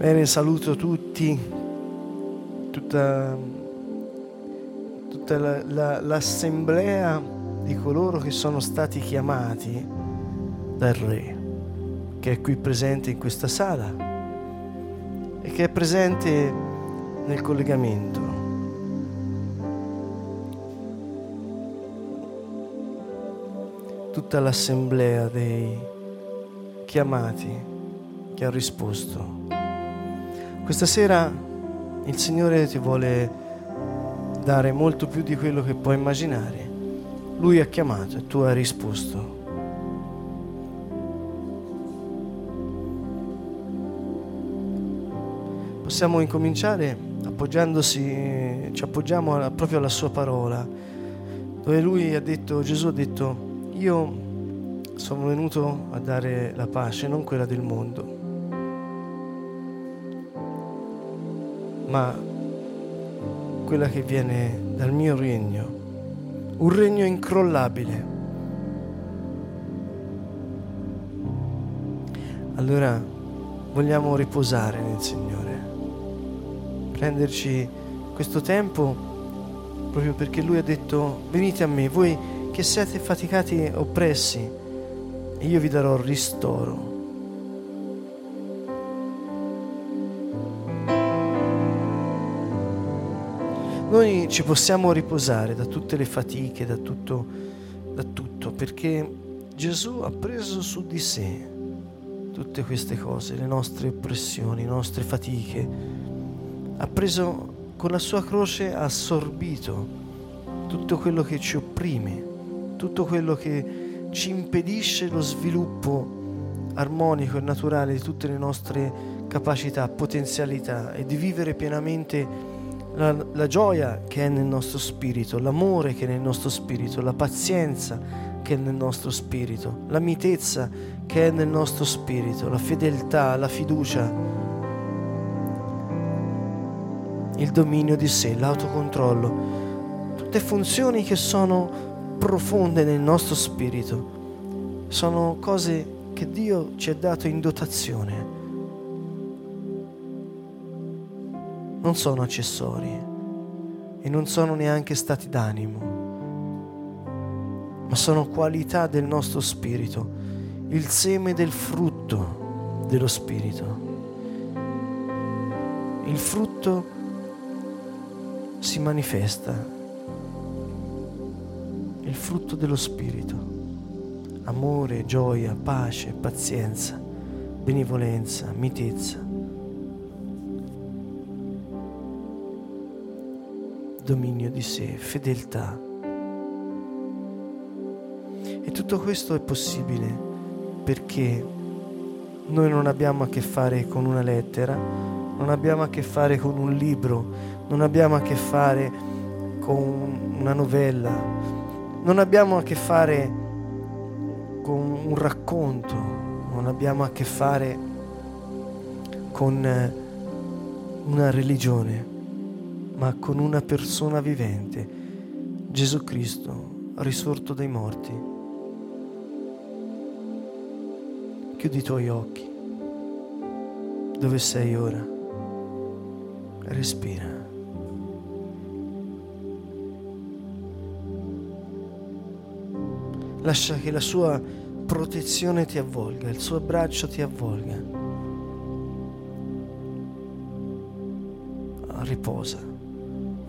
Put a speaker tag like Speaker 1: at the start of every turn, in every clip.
Speaker 1: Bene, saluto tutti, tutta, tutta la, la, l'assemblea di coloro che sono stati chiamati dal Re, che è qui presente in questa sala e che è presente nel collegamento. Tutta l'assemblea dei chiamati che ha risposto. Questa sera il Signore ti vuole dare molto più di quello che puoi immaginare. Lui ha chiamato e tu hai risposto. Possiamo incominciare appoggiandosi, ci appoggiamo proprio alla sua parola, dove lui ha detto, Gesù ha detto, io sono venuto a dare la pace, non quella del mondo. Ma quella che viene dal mio regno, un regno incrollabile. Allora vogliamo riposare nel Signore, prenderci questo tempo proprio perché Lui ha detto venite a me, voi che siete faticati e oppressi, e io vi darò ristoro. Noi ci possiamo riposare da tutte le fatiche, da tutto, da tutto, perché Gesù ha preso su di sé tutte queste cose, le nostre oppressioni, le nostre fatiche. Ha preso con la sua croce, ha assorbito tutto quello che ci opprime, tutto quello che ci impedisce lo sviluppo armonico e naturale di tutte le nostre capacità, potenzialità e di vivere pienamente la, la gioia che è nel nostro spirito, l'amore che è nel nostro spirito, la pazienza che è nel nostro spirito, la mitezza che è nel nostro spirito, la fedeltà, la fiducia, il dominio di sé, l'autocontrollo, tutte funzioni che sono profonde nel nostro spirito, sono cose che Dio ci ha dato in dotazione non sono accessori e non sono neanche stati d'animo, ma sono qualità del nostro spirito, il seme del frutto dello spirito. Il frutto si manifesta, il frutto dello spirito, amore, gioia, pace, pazienza, benevolenza, mitezza dominio di sé, fedeltà. E tutto questo è possibile perché noi non abbiamo a che fare con una lettera, non abbiamo a che fare con un libro, non abbiamo a che fare con una novella, non abbiamo a che fare con un racconto, non abbiamo a che fare con una religione ma con una persona vivente, Gesù Cristo, risorto dai morti. Chiudi i tuoi occhi. Dove sei ora? Respira. Lascia che la sua protezione ti avvolga, il suo abbraccio ti avvolga. Riposa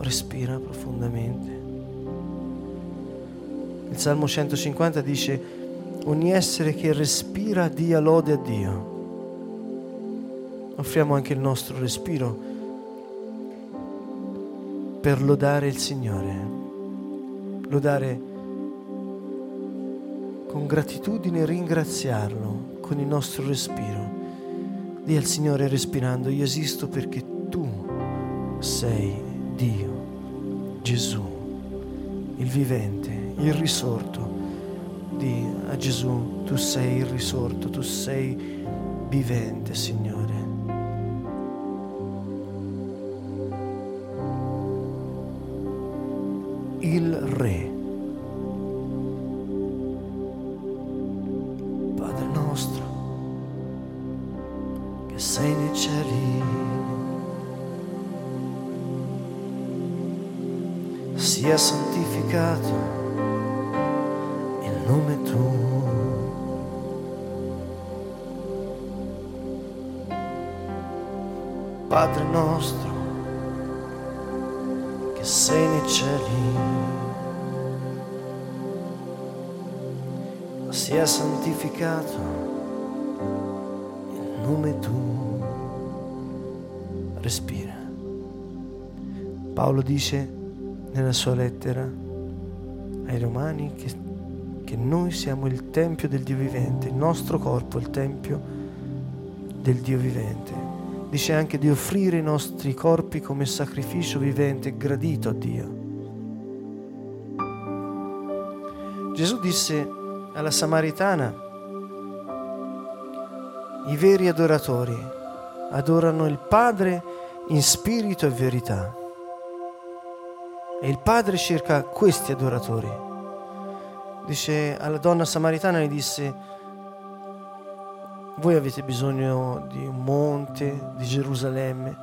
Speaker 1: respira profondamente. Il Salmo 150 dice, ogni essere che respira dia lode a Dio. Offriamo anche il nostro respiro per lodare il Signore, lodare con gratitudine e ringraziarlo con il nostro respiro. Dì al Signore respirando, io esisto perché tu sei Dio, Gesù, il vivente, il risorto. Di a Gesù, tu sei il risorto, tu sei vivente, Signore. Il Re. Sia santificato il nome tuo. Padre nostro, che sei nei cieli, sia santificato il nome tuo. Respira. Paolo dice nella sua lettera ai Romani che, che noi siamo il Tempio del Dio vivente, il nostro corpo è il Tempio del Dio vivente. Dice anche di offrire i nostri corpi come sacrificio vivente gradito a Dio. Gesù disse alla Samaritana, i veri adoratori adorano il Padre in spirito e verità. E il padre cerca questi adoratori. Dice alla donna samaritana, gli disse, voi avete bisogno di un monte, di Gerusalemme,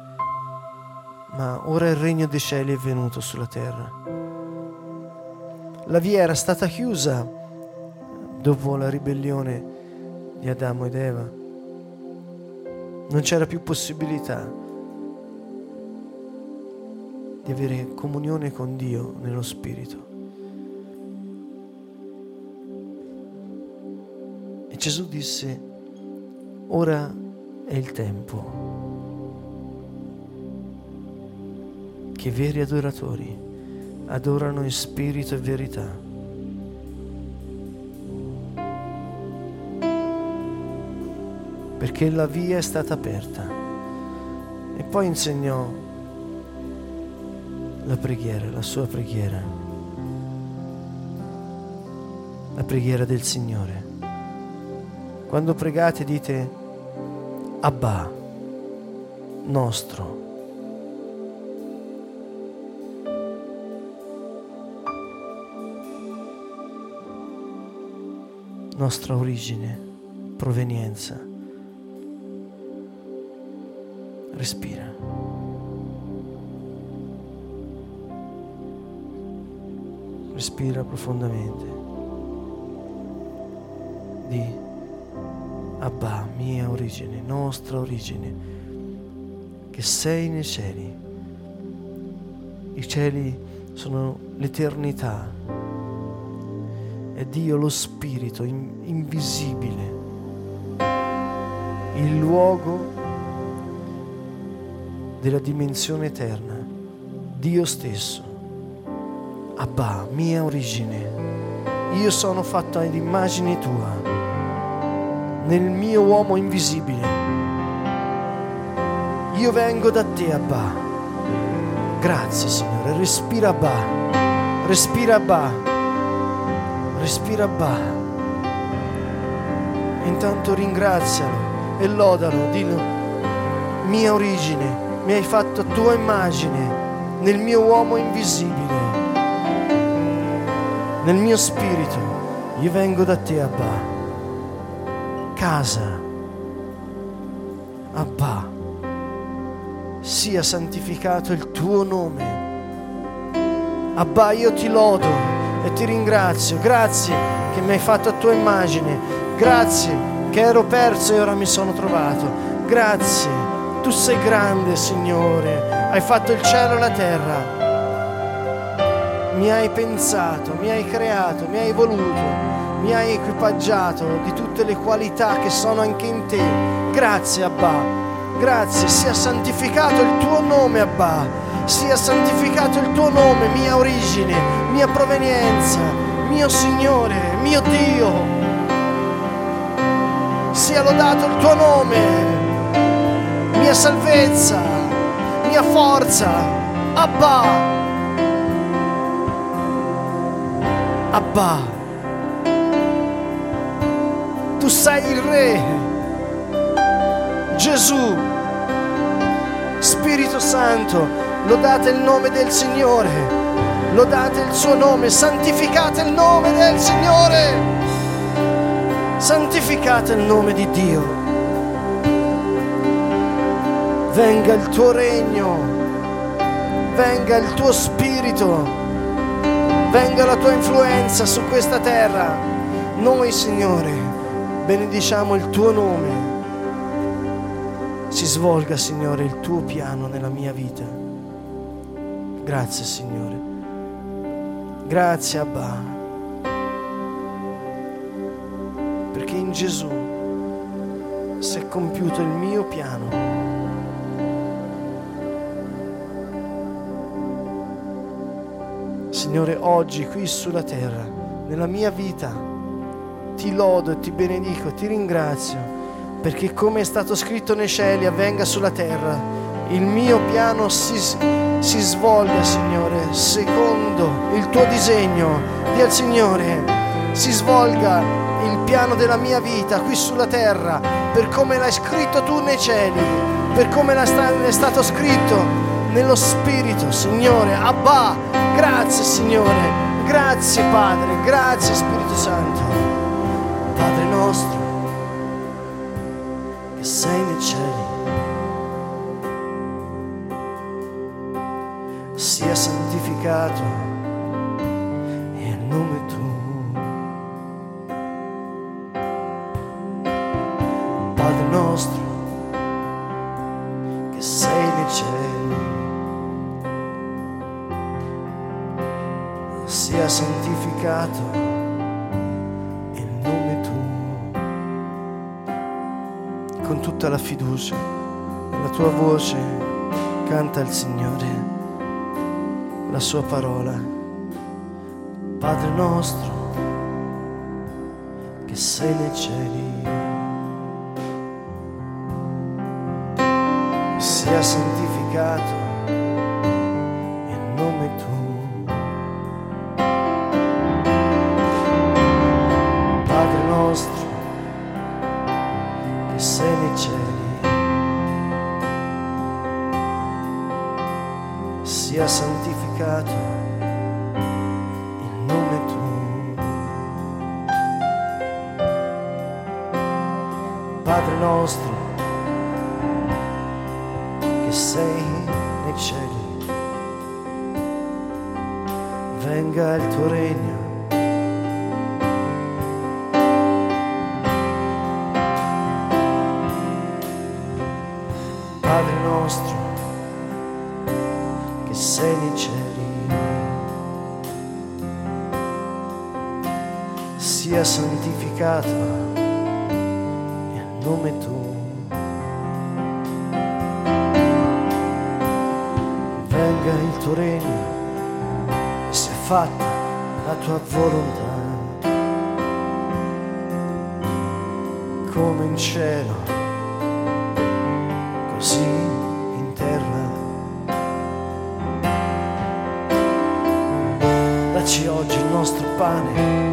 Speaker 1: ma ora il regno dei cieli è venuto sulla terra. La via era stata chiusa dopo la ribellione di Adamo ed Eva. Non c'era più possibilità di avere comunione con Dio nello Spirito. E Gesù disse, ora è il tempo che i veri adoratori adorano in spirito e verità. Perché la via è stata aperta. E poi insegnò la preghiera, la sua preghiera, la preghiera del Signore. Quando pregate dite Abba, nostro. nostra origine, provenienza. Respira. Respira profondamente. Di Abba, mia origine, nostra origine, che sei nei cieli. I cieli sono l'eternità. È Dio lo Spirito in, invisibile, il luogo della dimensione eterna, Dio stesso. Abba, mia origine, io sono fatto ad tua, nel mio uomo invisibile. Io vengo da te, Abba. Grazie, Signore. Respira, Abba. Respira, Abba. Respira, Abba. Intanto ringrazialo e lodalo, dillo, mia origine, mi hai fatto tua immagine nel mio uomo invisibile nel mio spirito, io vengo da te, Abba. Casa, Abba, sia santificato il tuo nome. Abba, io ti lodo e ti ringrazio. Grazie che mi hai fatto a tua immagine. Grazie che ero perso e ora mi sono trovato. Grazie, tu sei grande, Signore. Hai fatto il cielo e la terra mi hai pensato, mi hai creato, mi hai voluto, mi hai equipaggiato di tutte le qualità che sono anche in te. Grazie Abba, grazie, sia santificato il tuo nome Abba, sia santificato il tuo nome, mia origine, mia provenienza, mio Signore, mio Dio. Sia lodato il tuo nome, mia salvezza, mia forza, Abba. Abba, tu sei il Re, Gesù, Spirito Santo, lodate il nome del Signore, lodate il suo nome, santificate il nome del Signore, santificate il nome di Dio. Venga il tuo regno, venga il tuo spirito venga la tua influenza su questa terra. Noi, Signore, benediciamo il tuo nome. Si svolga, Signore, il tuo piano nella mia vita. Grazie, Signore. Grazie, Abba. Perché in Gesù si è compiuto il mio piano. Signore, oggi qui sulla terra, nella mia vita, ti lodo ti benedico, ti ringrazio, perché come è stato scritto nei cieli, avvenga sulla terra. Il mio piano si, si svolga, Signore, secondo il tuo disegno. Dì al Signore, si svolga il piano della mia vita qui sulla terra, per come l'hai scritto tu nei cieli, per come è stato scritto nello Spirito, Signore. Abba, grazie Signore, grazie Padre, grazie Spirito Santo. Padre nostro, che sei nei cieli, sia santificato il nome tuo. Santificato il nome tuo. Con tutta la fiducia, la tua voce canta il Signore, la sua parola. Padre nostro, che sei nei cieli, sia santificato santificato il nome tuo. Venga il tuo regno sia fatta la tua volontà, come in cielo così in terra. Dacci oggi il nostro pane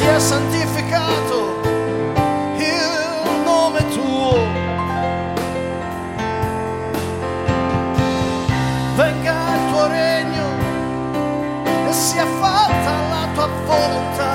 Speaker 1: sia santificato il nome tuo. Venga il tuo regno e sia fatta la tua volontà,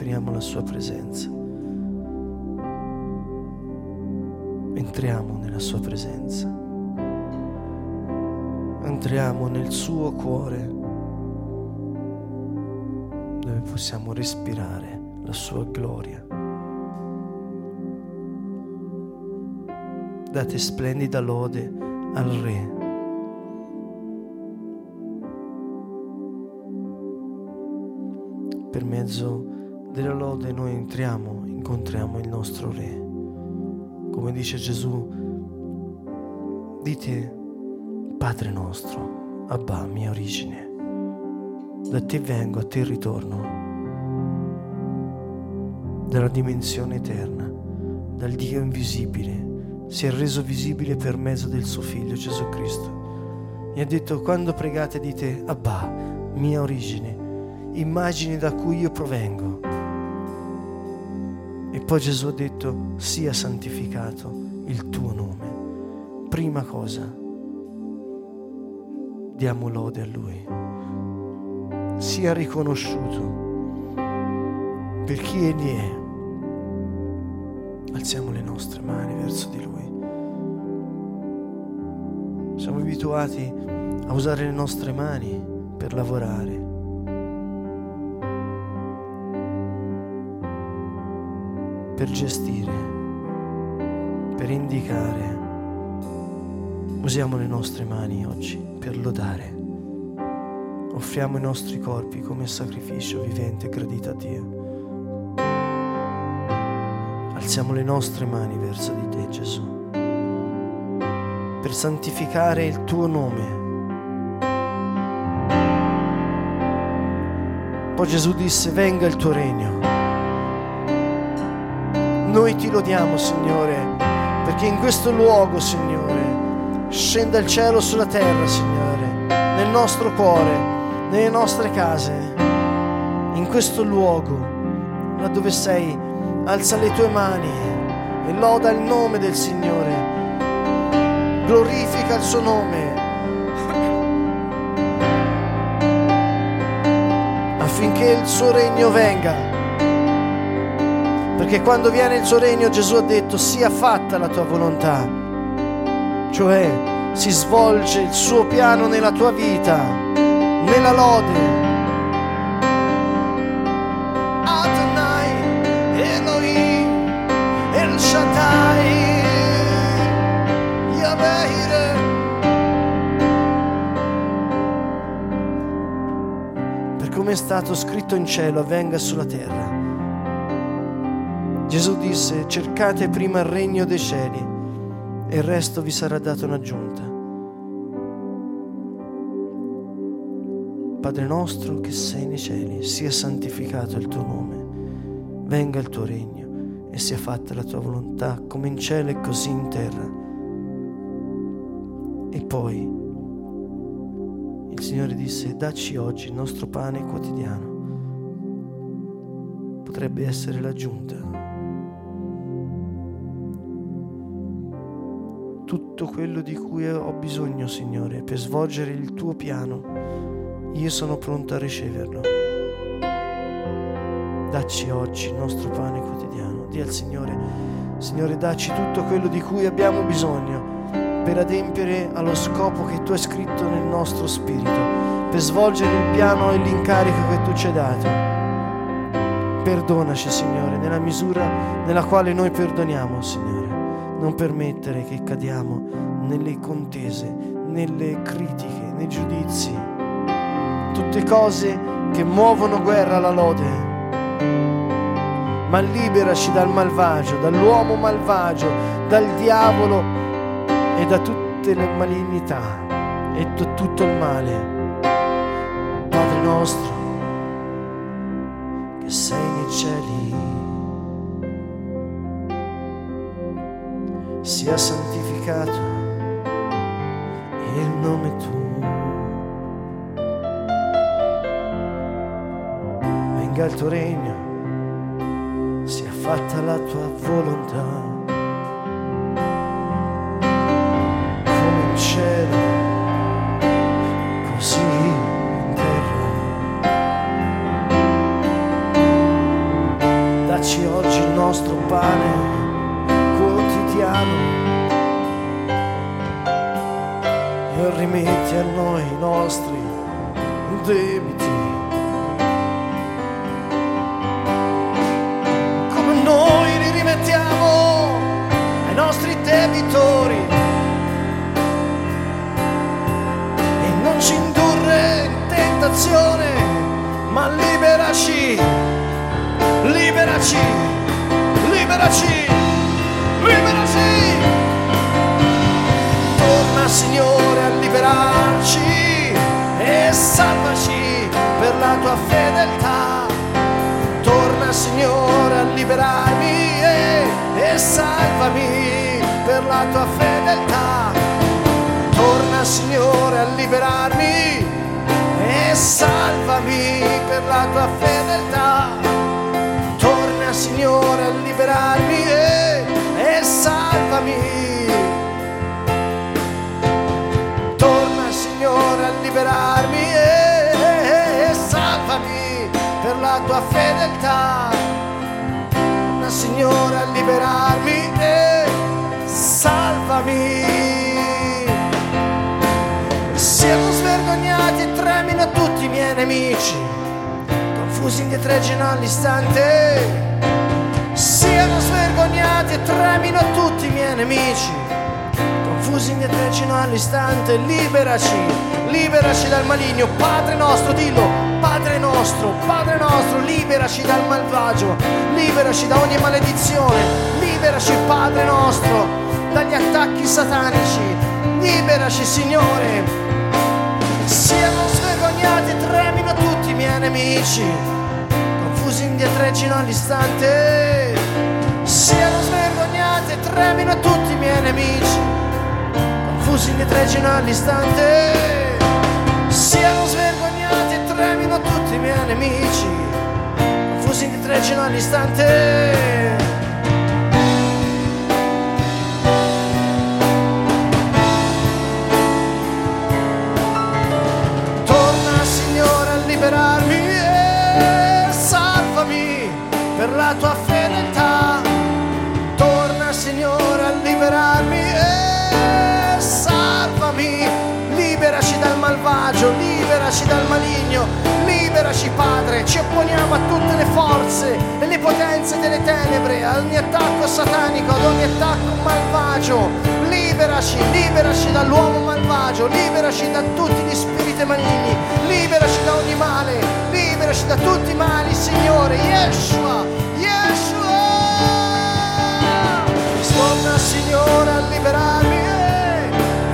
Speaker 1: Respiriamo la sua presenza. Entriamo nella sua presenza. Entriamo nel suo cuore dove possiamo respirare la sua gloria. Date splendida lode al Re. Dice Gesù, dite Padre nostro, Abba, mia origine, da te vengo, a te ritorno, dalla dimensione eterna, dal Dio invisibile, si è reso visibile per mezzo del suo Figlio Gesù Cristo. Mi ha detto, quando pregate dite Abba, mia origine, immagini da cui io provengo. E poi Gesù ha detto, sia santificato il tuo nome. Prima cosa, diamo lode a Lui. Sia riconosciuto per chi Egli è. Alziamo le nostre mani verso di Lui. Siamo abituati a usare le nostre mani per lavorare per gestire, per indicare. Usiamo le nostre mani oggi per lodare. Offriamo i nostri corpi come sacrificio vivente e gradito a Dio. Alziamo le nostre mani verso di te, Gesù, per santificare il tuo nome. Poi Gesù disse, venga il tuo regno. Noi ti lodiamo, Signore, perché in questo luogo, Signore, scenda il cielo sulla terra, Signore, nel nostro cuore, nelle nostre case, in questo luogo, là dove sei, alza le tue mani e loda il nome del Signore, glorifica il suo nome, affinché il suo regno venga. Perché quando viene il suo regno Gesù ha detto sia fatta la tua volontà. Cioè si svolge il suo piano nella tua vita, nella lode. Per come è stato scritto in cielo avvenga sulla terra. Gesù disse, cercate prima il regno dei cieli e il resto vi sarà dato in aggiunta. Padre nostro che sei nei cieli, sia santificato il tuo nome, venga il tuo regno e sia fatta la tua volontà come in cielo e così in terra. E poi il Signore disse, dacci oggi il nostro pane quotidiano. Potrebbe essere l'aggiunta. Tutto quello di cui ho bisogno, Signore, per svolgere il tuo piano io sono pronto a riceverlo. Dacci oggi il nostro pane quotidiano. Dì al Signore, Signore, dacci tutto quello di cui abbiamo bisogno per adempiere allo scopo che tu hai scritto nel nostro spirito, per svolgere il piano e l'incarico che tu ci hai dato. Perdonaci, Signore, nella misura nella quale noi perdoniamo, Signore. Non permettere che cadiamo nelle contese, nelle critiche, nei giudizi tutte cose che muovono guerra alla lode. Ma liberaci dal malvagio, dall'uomo malvagio, dal diavolo e da tutte le malignità e da tutto il male. Padre nostro, sia santificato il nome tuo. venga il tuo regno, sia fatta la tua volontà, come in cielo, così in terra. Dacci oggi il nostro pane rimetti a noi i nostri debiti debitori e non ci indurre in tentazione, ma liberaci, liberaci, liberaci, liberaci. Signore a liberarci e salvaci per la tua fedeltà. Torna Signore a liberarmi e, e salvami per la tua fedeltà. Torna Signore a liberarmi e salvami per la tua fedeltà. Torna Signore a liberarmi e, e salvami. Liberarmi e, e salvami per la tua fedeltà. Torna Signore a liberarmi e salvami. Siamo svergognati e tremino tutti i miei nemici, confusi indietreggino all'istante. Siano svergognati e tremino tutti i miei nemici, confusi indietreggino all'istante. Liberaci, liberaci dal maligno, Padre nostro, dillo, Padre nostro, Padre nostro, liberaci dal malvagio, liberaci da ogni maledizione, liberaci Padre nostro dagli attacchi satanici. Liberaci, Signore. Siano svergognati tremino tutti i miei nemici, confusi indietreggino all'istante. Siano svergognati tremino tutti i miei nemici, confusi indietreggino all'istante. Siano svergognati e tremino tutti i miei nemici, confusi indietreggino all'istante. per la tua Liberaci dal maligno, liberaci Padre, ci opponiamo a tutte le forze e le potenze delle tenebre, ad ogni attacco satanico, ad ogni attacco malvagio, liberaci, liberaci dall'uomo malvagio, liberaci da tutti gli spiriti maligni, liberaci da ogni male, liberaci da tutti i mali, Signore, Yeshua, Yeshua, torna Signore a liberarmi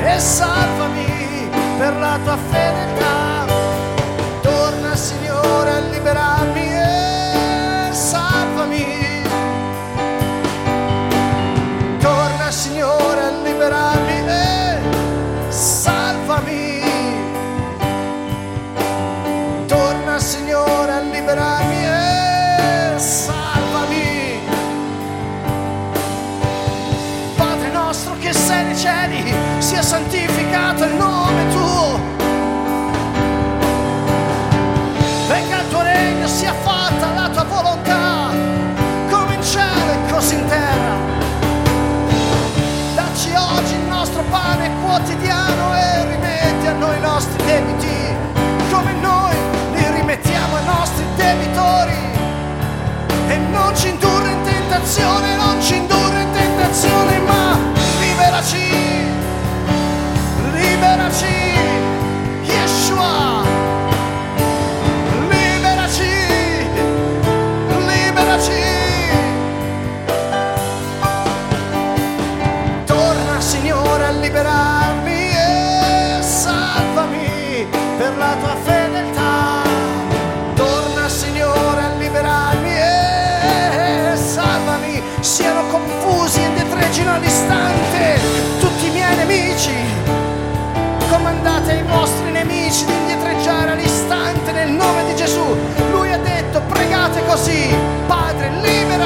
Speaker 1: eh, e salvami per la tua fedeltà. In tentazione, non ci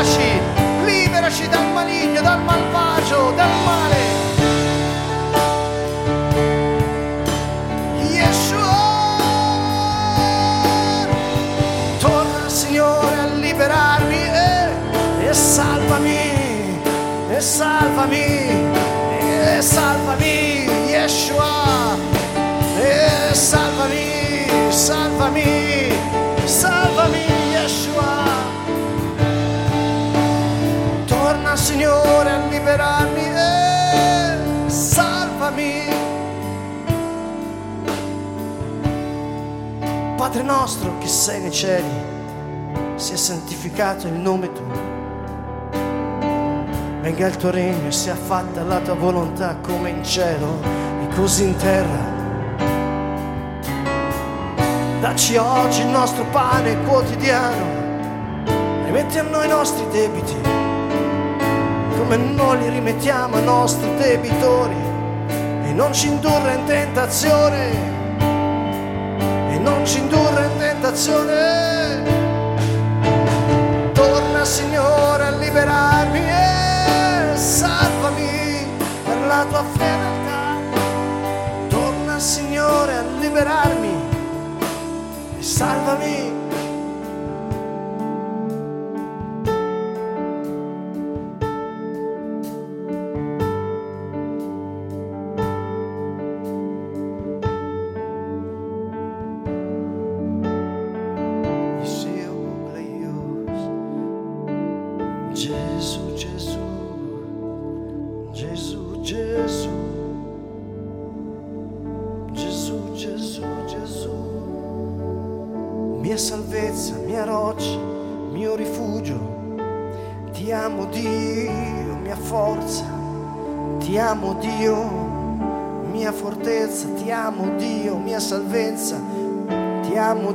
Speaker 1: liberaci, liberaci dal maligno, dal malvagio, dal male. Yeshua, torna Signore a liberarmi e, e salvami, e salvami, e salvami, Yeshua, e salvami, salvami, Signore a liberarmi e salvami. Padre nostro che sei nei cieli, sia santificato il nome tuo. Venga il tuo regno e sia fatta la tua volontà come in cielo e così in terra. Dacci oggi il nostro pane quotidiano. Rimetti a noi i nostri debiti, come noi li rimettiamo ai nostri debitori. E non ci indurre in tentazione e non ci indurre in tentazione. Torna Signore a liberarmi e salvami per la tua fedeltà. Torna Signore a liberarmi e salvami.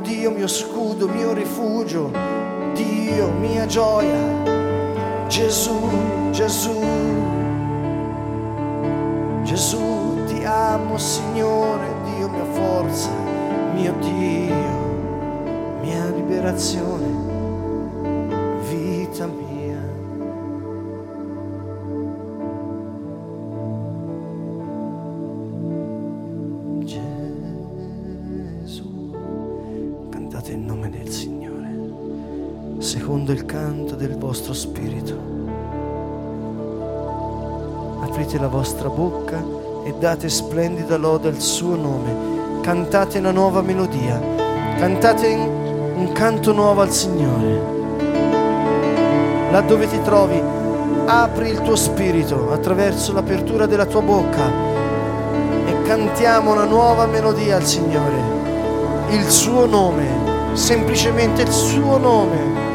Speaker 1: Dio, mio scudo, mio rifugio, Dio, mia gioia. Gesù, Gesù, Gesù, ti amo Signore, Dio mia forza, mio Dio, mia liberazione, Aprite la vostra bocca e date splendida lode al suo nome. Cantate una nuova melodia. Cantate un canto nuovo al Signore. Là dove ti trovi, apri il tuo spirito attraverso l'apertura della tua bocca e cantiamo una nuova melodia al Signore. Il suo nome, semplicemente il suo nome